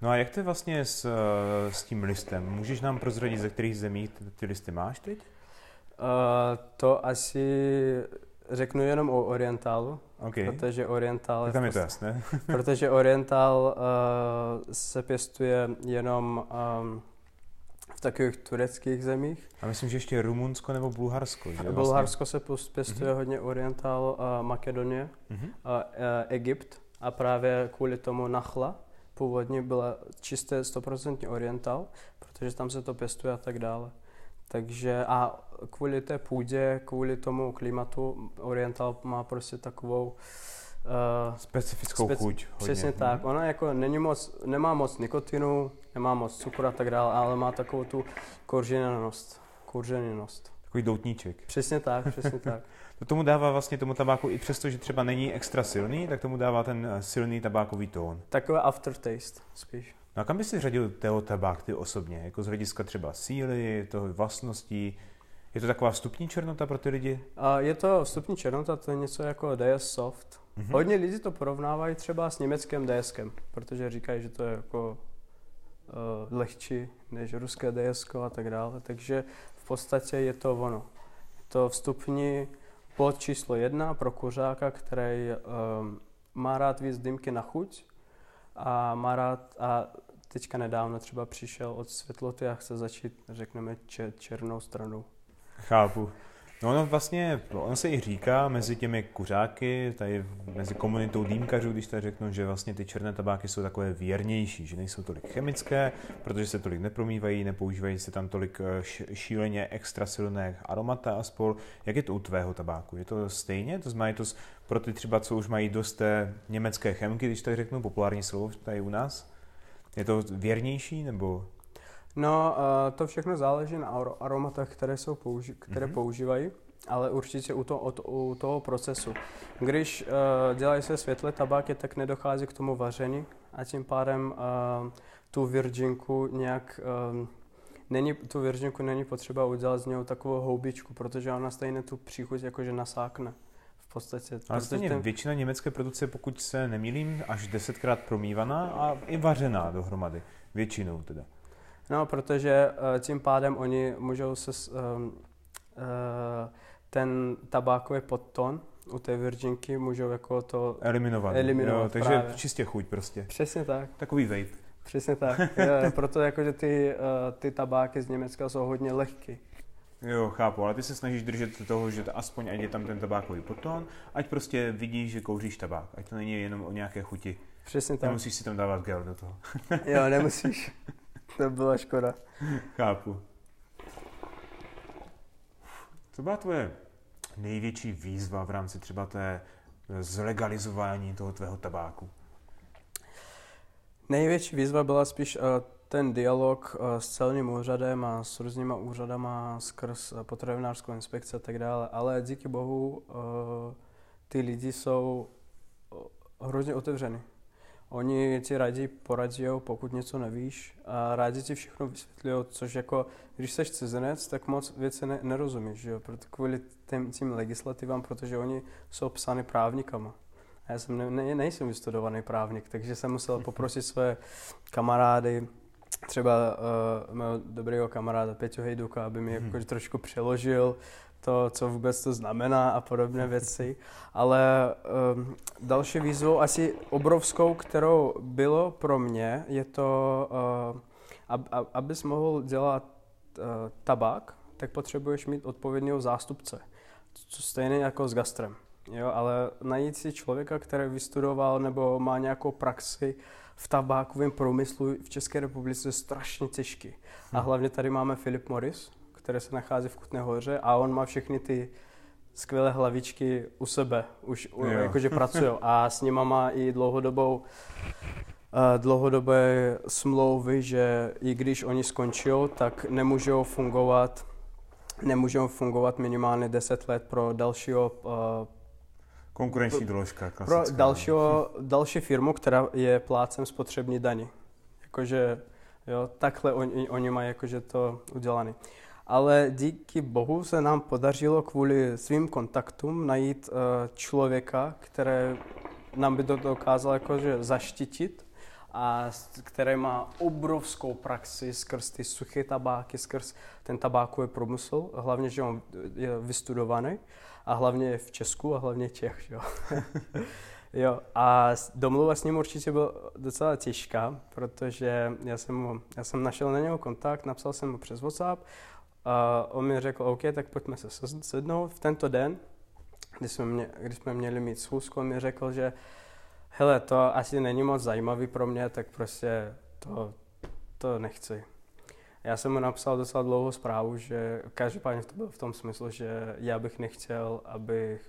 [SPEAKER 1] No a jak to je vlastně s, s tím listem? Můžeš nám prozradit, ze kterých zemí ty, ty listy máš teď? Uh,
[SPEAKER 2] to asi řeknu jenom o Orientálu,
[SPEAKER 1] okay.
[SPEAKER 2] protože Orientál...
[SPEAKER 1] Tam je to jasné.
[SPEAKER 2] protože Orientál uh, se pěstuje jenom um, takových tureckých zemích.
[SPEAKER 1] A myslím, že ještě Rumunsko nebo Bulharsko, že?
[SPEAKER 2] Bulharsko se pěstuje uh-huh. hodně Orientál, uh, Makedonie, uh-huh. uh, uh, Egypt a právě kvůli tomu Nachla původně byla čisté 100% orientál, protože tam se to pěstuje a tak dále. Takže a kvůli té půdě, kvůli tomu klimatu, Oriental má prostě takovou
[SPEAKER 1] uh, specifickou speci- chuť.
[SPEAKER 2] Přesně hodně. tak. Ona jako není moc, nemá moc nikotinu, nemá moc cukru a tak dále, ale má takovou tu kořeněnost. Kořeněnost.
[SPEAKER 1] Takový doutníček.
[SPEAKER 2] Přesně tak, přesně tak.
[SPEAKER 1] To tomu dává vlastně tomu tabáku, i přesto, že třeba není extra silný, tak tomu dává ten eh, silný tabákový tón.
[SPEAKER 2] Takové aftertaste spíš.
[SPEAKER 1] No a kam by si řadil teo tabák ty osobně? Jako z hlediska třeba síly, toho vlastností? Je to taková vstupní černota pro ty lidi?
[SPEAKER 2] A je to vstupní černota, to je něco jako DS Soft. Mm-hmm. Hodně lidí to porovnávají třeba s německým DSkem, protože říkají, že to je jako lehčí než ruské DS a tak dále. Takže v podstatě je to ono. To vstupní pod číslo jedna pro kuřáka, který um, má rád víc dýmky na chuť a má rád, a teďka nedávno třeba přišel od světloty a chce začít, řekneme, černou stranou.
[SPEAKER 1] Chápu. No ono vlastně, ono se i říká mezi těmi kuřáky, tady mezi komunitou dýmkařů, když tak řeknu, že vlastně ty černé tabáky jsou takové věrnější, že nejsou tolik chemické, protože se tolik nepromývají, nepoužívají se tam tolik eh, šíleně extra silné aromata a spol. Jak je to u tvého tabáku? Je to stejně? To znamená, je to pro ty třeba, co už mají dost té německé chemky, když tak řeknu, populární slovo tady u nás? Je to věrnější nebo
[SPEAKER 2] No, uh, to všechno záleží na aromatech, které, jsou použi- které mm-hmm. používají, ale určitě u, to, od, u toho procesu. Když uh, dělají se světlé tabáky, tak nedochází k tomu vaření a tím pádem uh, tu virginku nějak... Um, není, tu viržinku není potřeba udělat z něho takovou houbičku, protože ona stejně tu příchuť jakože nasákne. V podstatě.
[SPEAKER 1] Ale stejně ten... většina německé produkce, pokud se nemýlím, až desetkrát promývaná a i vařená dohromady. Většinou teda.
[SPEAKER 2] No, protože uh, tím pádem oni můžou se um, uh, ten tabákový podton u té virginky můžou jako to
[SPEAKER 1] eliminovat.
[SPEAKER 2] eliminovat
[SPEAKER 1] jo, takže právě. čistě chuť prostě.
[SPEAKER 2] Přesně tak.
[SPEAKER 1] Takový vape.
[SPEAKER 2] Přesně tak. jo, proto jako, že ty, uh, ty tabáky z Německa jsou hodně lehké.
[SPEAKER 1] Jo, chápu, ale ty se snažíš držet toho, že to aspoň ať je tam ten tabákový potom, ať prostě vidíš, že kouříš tabák, ať to není jenom o nějaké chuti.
[SPEAKER 2] Přesně tak.
[SPEAKER 1] Nemusíš si tam dávat gel do toho.
[SPEAKER 2] jo, nemusíš. To byla škoda.
[SPEAKER 1] Chápu. Co byla tvoje největší výzva v rámci třeba té zlegalizování toho tvého tabáku?
[SPEAKER 2] Největší výzva byla spíš uh, ten dialog uh, s celním úřadem a s různýma úřadama skrz potravinářskou inspekci a tak dále, ale díky bohu ty lidi jsou hrozně otevření. Oni ti rádi poradí, pokud něco nevíš a rádi ti všechno vysvětlují, což jako, když jsi cizinec, tak moc věci ne, nerozumíš, že jo? Proto kvůli tím, tím legislativám, protože oni jsou psány právníkama. A já jsem ne, ne, nejsem vystudovaný právník, takže jsem musel poprosit své kamarády, třeba uh, mého dobrého kamaráda Peťo Hejduka, aby mi hmm. jako trošku přeložil to, co vůbec to znamená a podobné věci. Ale um, další výzvou, asi obrovskou, kterou bylo pro mě, je to, uh, ab, ab, abys mohl dělat uh, tabák, tak potřebuješ mít odpovědného zástupce. Co stejné jako s gastrem. Jo, ale najít si člověka, který vystudoval nebo má nějakou praxi v tabákovém průmyslu v České republice je strašně těžký. A hm. hlavně tady máme Philip Morris, který se nachází v Kutné hoře a on má všechny ty skvělé hlavičky u sebe, už u, jakože pracují a s nima má i dlouhodobou uh, dlouhodobé smlouvy, že i když oni skončí, tak nemůžou fungovat nemůžou fungovat minimálně 10 let pro dalšího uh,
[SPEAKER 1] Konkurenční doložka, klasická.
[SPEAKER 2] Pro dalšího, další firmu, která je plácem spotřební daní. Jakože, jo, takhle oni, oni mají jakože to udělané. Ale díky bohu se nám podařilo kvůli svým kontaktům najít uh, člověka, který nám by to dokázal jakože zaštitit a který má obrovskou praxi skrz ty suché tabáky, skrz ten tabákový průmysl, hlavně, že on je vystudovaný a hlavně v Česku a hlavně Čech, jo. jo, a domluva s ním určitě byla docela těžká, protože já jsem, mu, já jsem našel na něho kontakt, napsal jsem mu přes WhatsApp a on mi řekl, OK, tak pojďme se sednout v tento den, kdy jsme, mě, kdy jsme měli mít schůzku, on mi řekl, že hele, to asi není moc zajímavý pro mě, tak prostě to, to nechci. Já jsem mu napsal docela dlouhou zprávu, že každopádně to bylo v tom smyslu, že já bych nechtěl, aby,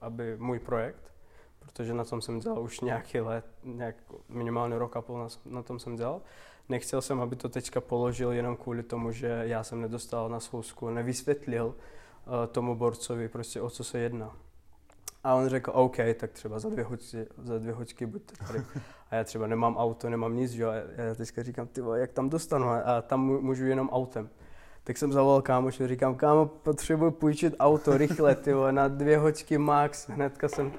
[SPEAKER 2] aby můj projekt, protože na tom jsem dělal už nějaký let, nějak minimálně rok a půl na, na tom jsem dělal, nechtěl jsem, aby to teďka položil jenom kvůli tomu, že já jsem nedostal na schůzku, nevysvětlil uh, tomu borcovi prostě o co se jedná. A on řekl, OK, tak třeba za dvě hoďky, za dvě hoďky buďte tady. A já třeba nemám auto, nemám nic, jo. A já teďka říkám, ty jak tam dostanu? A tam můžu jenom autem. Tak jsem zavolal kámoš a říkám, kámo, potřebuji půjčit auto rychle, ty na dvě hoďky max. Hnedka jsem,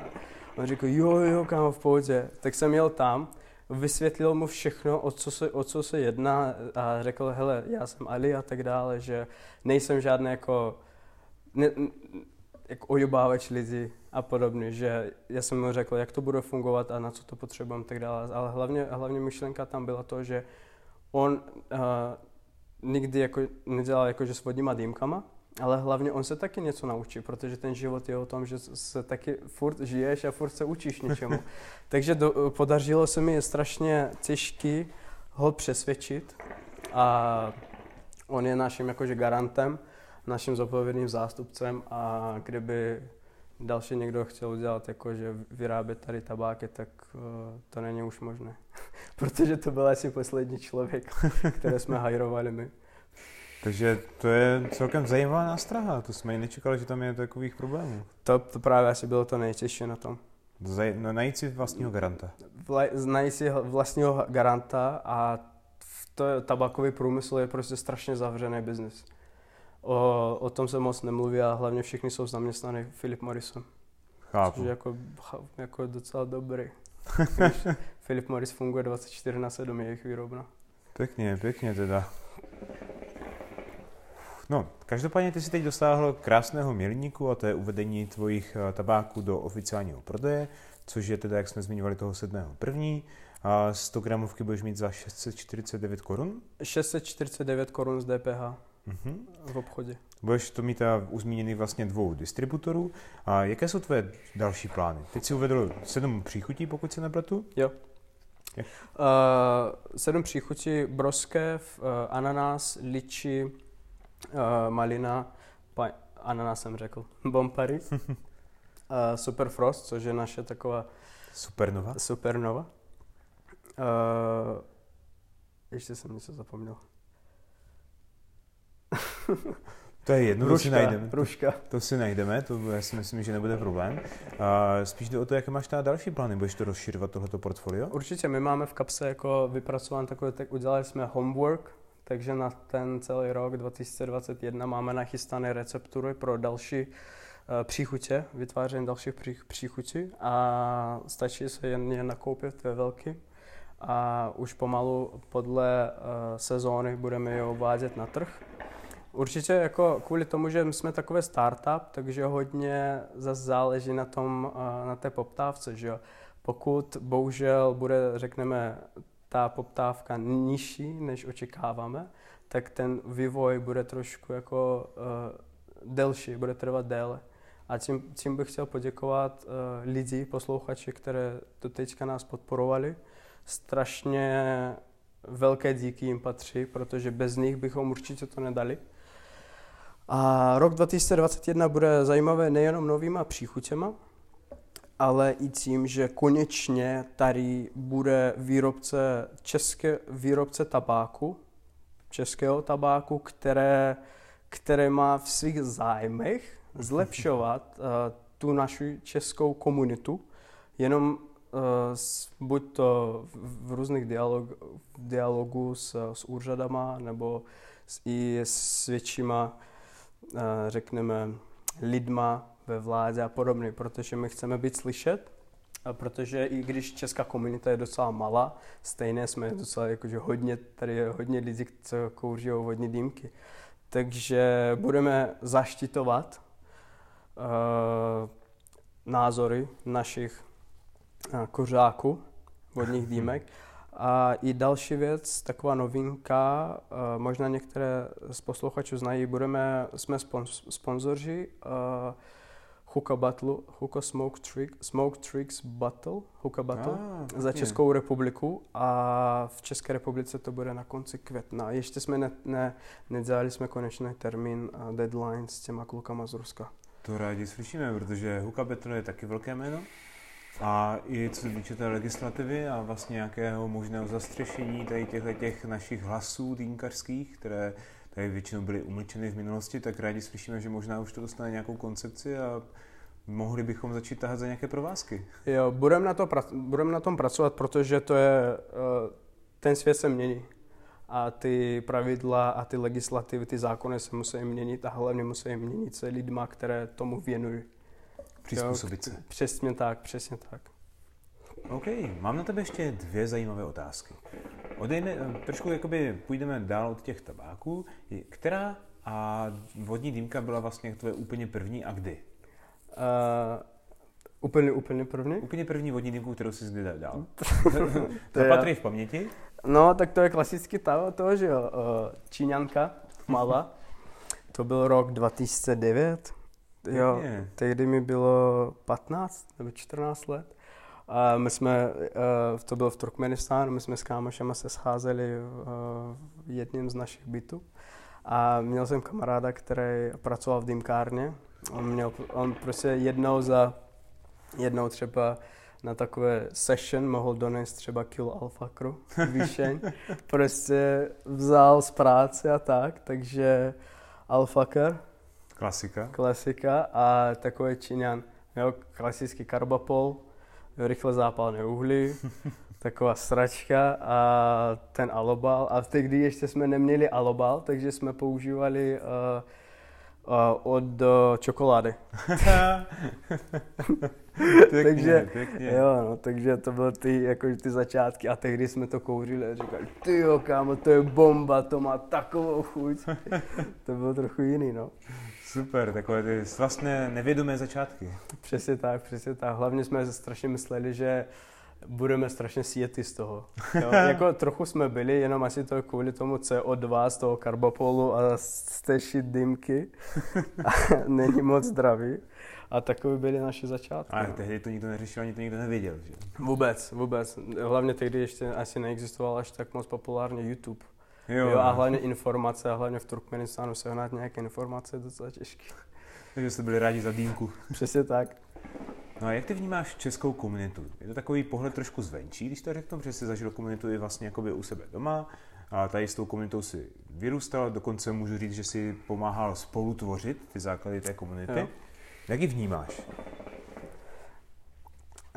[SPEAKER 2] on řekl, jo, jo, kámo, v pohodě. Tak jsem jel tam, vysvětlil mu všechno, o co se, o co se jedná a řekl, hele, já jsem Ali a tak dále, že nejsem žádný jako, ne, jako ojobávač lidí, a podobně, že já jsem mu řekl, jak to bude fungovat a na co to potřebujeme tak dále. Ale hlavně, hlavně myšlenka tam byla to, že on uh, nikdy jako nedělal jakože s vodníma dýmkama, ale hlavně on se taky něco naučí, protože ten život je o tom, že se taky furt žiješ a furt se učíš něčemu. Takže do, podařilo se mi strašně těžký ho přesvědčit a on je naším jakože garantem, naším zodpovědným zástupcem a kdyby další někdo chtěl udělat, jako že vyrábět tady tabáky, tak uh, to není už možné. Protože to byl asi poslední člověk, který jsme hajrovali my.
[SPEAKER 1] Takže to je celkem zajímavá nástraha, to jsme i nečekali, že tam je takových problémů.
[SPEAKER 2] To, to právě asi bylo to nejtěžší na tom.
[SPEAKER 1] Zaj, no, najít si vlastního garanta.
[SPEAKER 2] Vla, najít si vlastního garanta a v to tabakový průmysl je prostě strašně zavřený biznis. O, o tom se moc nemluví a hlavně všichni jsou zaměstnaní Philip Morrisem.
[SPEAKER 1] Chápu.
[SPEAKER 2] Což je jako, jako docela dobrý. Philip Morris funguje 24 na 7, je jejich výrobna.
[SPEAKER 1] Pěkně, pěkně teda. No, každopádně ty si teď dosáhl krásného milníku a to je uvedení tvojich eh, tabáků do oficiálního prodeje, což je teda, jak jsme zmiňovali, toho 7. první. A 100 gramovky budeš mít za 649 korun?
[SPEAKER 2] 649 korun z DPH mm-hmm. v obchodě.
[SPEAKER 1] Budeš to mít u zmíněných vlastně dvou distributorů. A jaké jsou tvoje další plány? Teď si uvedl sedm příchutí, pokud se nepletu?
[SPEAKER 2] Jo. Uh, sedm příchutí, broskev, uh, ananas, liči, uh, malina, pa, ananas jsem řekl, bompary, uh, superfrost, což je naše taková
[SPEAKER 1] supernova.
[SPEAKER 2] supernova. Uh, ještě jsem něco zapomněl.
[SPEAKER 1] To je jedno, to si najdeme.
[SPEAKER 2] pruška.
[SPEAKER 1] To si najdeme, to já si myslím, že nebude problém. A spíš jde o to, jaké máš teda další plány. Budeš to rozširovat tohleto portfolio?
[SPEAKER 2] Určitě, my máme v kapse jako vypracován takový, tak udělali jsme homework, takže na ten celý rok 2021 máme nachystané receptury pro další uh, příchutě, vytváření dalších pří, příchutí a stačí se jen je nakoupit ve velký a už pomalu podle uh, sezóny budeme je uvádět na trh. Určitě jako kvůli tomu, že jsme takový startup, takže hodně zase záleží na tom, uh, na té poptávce, že. Pokud bohužel bude, řekneme, ta poptávka nižší, než očekáváme, tak ten vývoj bude trošku jako uh, delší, bude trvat déle. A tím, tím bych chtěl poděkovat uh, lidi, posluchači, které do teďka nás podporovali. Strašně velké díky jim patří, protože bez nich bychom určitě to nedali. A rok 2021 bude zajímavé nejenom novýma příchutěma, ale i tím, že konečně tady bude výrobce, české výrobce tabáku, českého tabáku, které, které má v svých zájmech zlepšovat uh, tu naši českou komunitu, jenom uh, s, buď to v, v různých dialog, dialogů s, s úřadama, nebo s, i s většíma, uh, řekneme, lidma ve vládě a podobně, protože my chceme být slyšet, a protože i když česká komunita je docela malá, stejně jsme docela jakože hodně, tady je hodně lidí, co kouří hodně dýmky. Takže budeme zaštitovat uh, názory našich uh, kořáků, vodních dýmek. A i další věc, taková novinka, uh, možná některé z posluchačů znají, budeme, jsme spons- sponzoři uh, Hookah Battle, Hookah Smoke, Trick, Smoke Tricks Battle, Hookah Battle
[SPEAKER 1] Ah,
[SPEAKER 2] za. Českou republiku a v České republice to bude na konci května. Ještě jsme ne, ne, nedělali jsme konečný termín a deadline s těma klukama z Ruska.
[SPEAKER 1] To rádi slyšíme, protože Huka Petro je taky velké jméno. A i co se týče té legislativy a vlastně nějakého možného zastřešení tady těchto těch našich hlasů týmkařských, které tady většinou byly umlčeny v minulosti, tak rádi slyšíme, že možná už to dostane nějakou koncepci a mohli bychom začít tahat za nějaké provázky.
[SPEAKER 2] Jo, budeme na, to budem na tom pracovat, protože to je, uh, ten svět se mění. A ty pravidla a ty legislativy, ty zákony se musí měnit a hlavně musí měnit se lidma, které tomu věnují.
[SPEAKER 1] Přizpůsobit se.
[SPEAKER 2] Přesně tak, přesně tak.
[SPEAKER 1] OK, mám na tebe ještě dvě zajímavé otázky. Odejme, trošku jakoby půjdeme dál od těch tabáků. Která a vodní dýmka byla vlastně tvoje úplně první a kdy?
[SPEAKER 2] Uh, úplně, úplně první?
[SPEAKER 1] Úplně první vodní dýmku, kterou jsi kdy dal.
[SPEAKER 2] To
[SPEAKER 1] patří v paměti?
[SPEAKER 2] No, tak to je klasický to, to že jo, uh, Číňanka, malá. To byl rok 2009. Jo, tehdy mi bylo 15 nebo 14 let. A my jsme, uh, to bylo v Turkmenistánu, my jsme s kámošema se scházeli uh, v jedním z našich bytů. A měl jsem kamaráda, který pracoval v dýmkárně. On, měl, on prostě jednou za, jednou třeba na takové session mohl donést třeba kilo alfakru, výšeň. prostě vzal z práce a tak, takže alfakr,
[SPEAKER 1] Klasika.
[SPEAKER 2] klasika a takový Číňan, jo, klasický karbapol, rychle zápalné uhlí, taková sračka a ten alobal. A tehdy ještě jsme neměli alobal, takže jsme používali uh, uh, od uh, čokolády.
[SPEAKER 1] pěkně,
[SPEAKER 2] takže,
[SPEAKER 1] pěkně.
[SPEAKER 2] Jo, no, takže to byly ty, jako, ty začátky a tehdy jsme to kouřili a říkali, ty jo, kámo, to je bomba, to má takovou chuť. to bylo trochu jiný, no.
[SPEAKER 1] Super, takové ty vlastně nevědomé začátky.
[SPEAKER 2] Přesně tak, přesně tak. Hlavně jsme strašně mysleli, že budeme strašně sjetý z toho. Jo? jako trochu jsme byli, jenom asi to kvůli tomu CO2 z toho karbopolu a z té dýmky. A Není moc zdravý. A takové byly naše začátky.
[SPEAKER 1] Ale tehdy to nikdo neřešil, ani to nikdo nevěděl. Že?
[SPEAKER 2] Vůbec, vůbec. Hlavně tehdy ještě asi neexistoval až tak moc populárně YouTube.
[SPEAKER 1] Jo,
[SPEAKER 2] Jo, a
[SPEAKER 1] no.
[SPEAKER 2] hlavně informace, a hlavně v Turkmenistánu sehnat nějaké informace je docela těžké.
[SPEAKER 1] Takže jste byli rádi za dýmku.
[SPEAKER 2] Přesně tak.
[SPEAKER 1] No a jak ty vnímáš českou komunitu? Je to takový pohled trošku zvenčí, když to řeknu, protože jsi zažil komunitu i vlastně jakoby u sebe doma. A tady s tou komunitou si vyrůstal, dokonce můžu říct, že si pomáhal spolu tvořit ty základy té komunity. Jo. Jak ji vnímáš?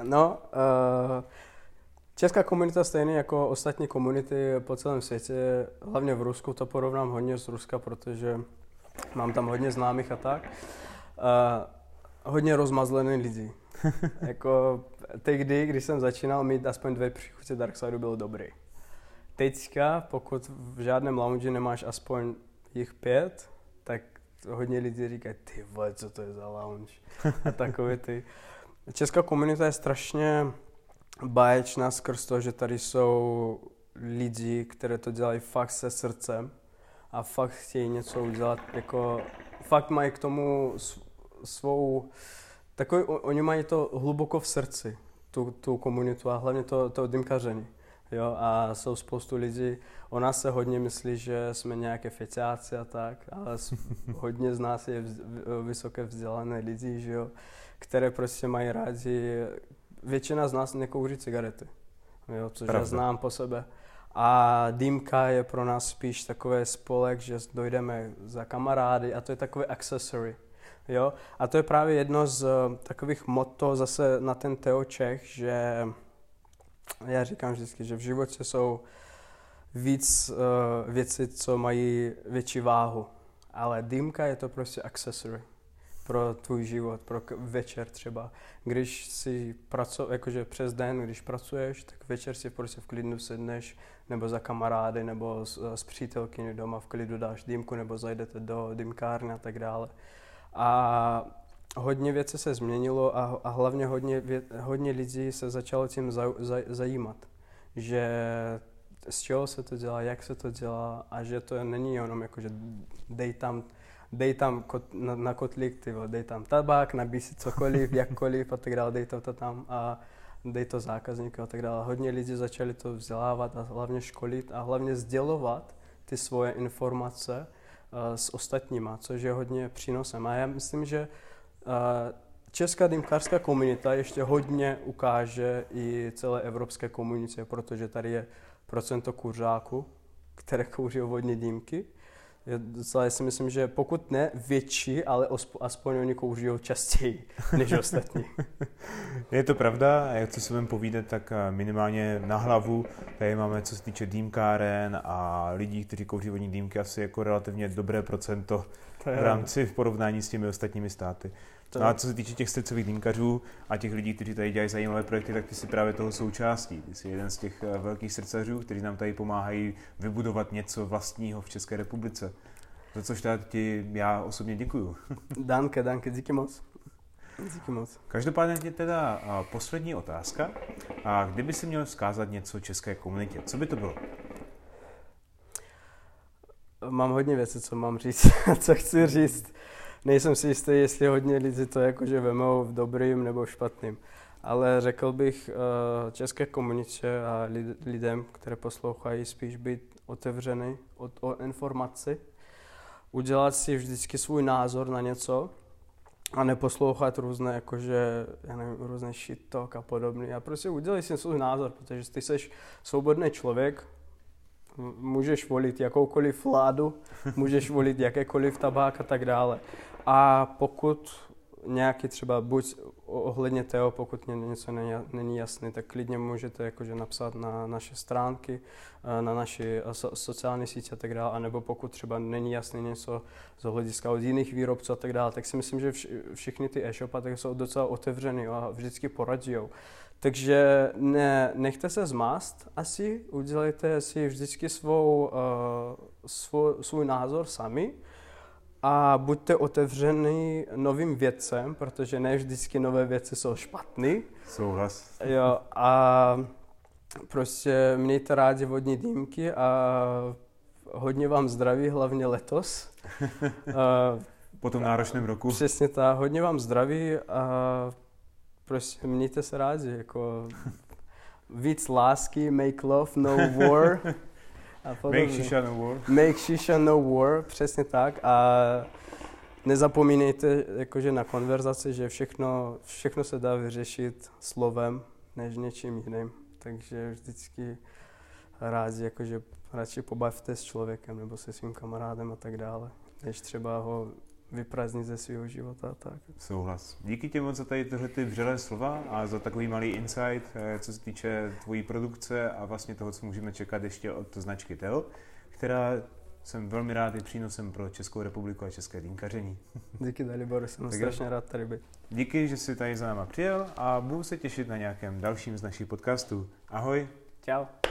[SPEAKER 2] No, uh, česká komunita stejně jako ostatní komunity po celém světě, hlavně v Rusku to porovnám hodně z Ruska, protože mám tam hodně známých a tak. Uh, hodně rozmazlený lidi. jako tehdy, když jsem začínal mít aspoň dvě příchutě Darksidu, bylo dobrý. Teďka, pokud v žádném lounge nemáš aspoň jich pět, tak hodně lidí říkají, ty vole, co to je za lounge? A takové ty. Česká komunita je strašně báječná skrz to, že tady jsou lidi, které to dělají fakt se srdcem a fakt chtějí něco udělat, jako fakt mají k tomu svou, takový, oni mají to hluboko v srdci, tu, tu komunitu a hlavně to, to dymkaření. Jo, a jsou spoustu lidí, o nás se hodně myslí, že jsme nějaké feciáci a tak, ale hodně z nás je vysoké vzdělané lidi, že jo, které prostě mají rádi, většina z nás nekouří cigarety, jo, což Pravda. já znám po sebe. A dýmka je pro nás spíš takové spolek, že dojdeme za kamarády a to je takové accessory. Jo? A to je právě jedno z uh, takových motto zase na ten Teo Čech, že já říkám vždycky, že v životě jsou víc uh, věci, co mají větší váhu. Ale dýmka je to prostě accessory pro tvůj život, pro večer třeba. Když si pracuješ, jakože přes den, když pracuješ, tak večer si prostě v klidu sedneš, nebo za kamarády, nebo s, s přítelkyní doma v klidu dáš dýmku, nebo zajdete do dýmkárny a tak dále. A hodně věcí se změnilo a, a hlavně hodně, vě, hodně lidí se začalo tím za, za, zajímat, že z čeho se to dělá, jak se to dělá a že to není jenom jako, že dej tam, dej tam kot, na, na kotlík, ty dej tam tabák, nabíj si cokoliv, jakkoliv a tak dále, dej to, to tam a dej to zákazníku a tak dále. Hodně lidí začali to vzdělávat a hlavně školit a hlavně sdělovat ty svoje informace uh, s ostatníma, což je hodně přínosem. A já myslím, že Česká dýmkařská komunita ještě hodně ukáže i celé evropské komunitě, protože tady je procento kuřáků, které kouří vodní dýmky. Je docela, já si myslím, že pokud ne větší, ale aspoň oni kouří častěji než ostatní.
[SPEAKER 1] je to pravda, jak co se budeme povídat, tak eh, minimálně na hlavu tady máme, co se týče dýmkáren a lidí, kteří kouří vodní dýmky, asi jako relativně dobré procento v rámci v porovnání s těmi ostatními státy. To... No a co se týče těch srdcových dýmkařů a těch lidí, kteří tady dělají zajímavé projekty, tak ty jsi právě toho součástí. Ty jsi jeden z těch eh, velkých srdcařů, kteří nám tady pomáhají vybudovat něco vlastního v České republice. Za což ti já osobně děkuju.
[SPEAKER 2] Danke, danke, díky moc. Díky moc.
[SPEAKER 1] Každopádně teda eh, poslední otázka. A kdyby si měl vzkázat něco české komunitě, co by to bylo?
[SPEAKER 2] Mám hodně věcí, co mám říct, co chci říct nejsem si jistý, jestli hodně lidí to jakože vemou v dobrým nebo špatným. Ale řekl bych uh, české komunitě a lidem, které poslouchají, spíš být otevřený o, o informaci, udělat si vždycky svůj názor na něco a neposlouchat různé, jakože, já nevím, různé shit talk a podobně. A prostě udělej si svůj názor, protože ty jsi svobodný člověk, můžeš volit jakoukoliv vládu, můžeš volit jakékoliv tabák a tak dále. A pokud nějaký třeba buď ohledně toho, pokud něco není jasné, tak klidně můžete jakože napsat na naše stránky, eh, na naše sociální sítě a tak dále, anebo pokud třeba není jasné něco z hlediska od jiných výrobců a tak dále, tak si myslím, že všichni ty e-shopy tak jsou docela otevřený a vždycky poradí. Takže ne, nechte se zmást asi, udělejte si vždycky svou, uh, svou, svůj názor sami, a buďte otevřený novým věcem, protože ne vždycky nové věci jsou špatné.
[SPEAKER 1] Souhlas.
[SPEAKER 2] Jo, a prostě mějte rádi vodní dýmky a hodně vám zdraví, hlavně letos.
[SPEAKER 1] po tom náročném roku.
[SPEAKER 2] Přesně tak, hodně vám zdraví a prostě mějte se rádi, jako víc lásky, make love, no war.
[SPEAKER 1] A Make Shisha No War.
[SPEAKER 2] Make Shisha No War, přesně tak. A nezapomínejte jakože na konverzaci, že všechno, všechno se dá vyřešit slovem, než něčím jiným. Takže vždycky rád, jakože radši pobavte s člověkem nebo se svým kamarádem a tak dále, než třeba ho vypraznit ze svého života a tak.
[SPEAKER 1] Souhlas. Díky ti moc za tady tyhle ty vřelé slova a za takový malý insight, eh, co se týče tvojí produkce a vlastně toho, co můžeme čekat ještě od značky Teo, která jsem velmi rád je přínosem pro Českou republiku a české dýnkaření.
[SPEAKER 2] Díky Dalibor, jsem tak strašně rád tady být.
[SPEAKER 1] Díky, že jsi tady za náma přijel a budu se těšit na nějakém dalším z našich podcastů. Ahoj.
[SPEAKER 2] Ciao.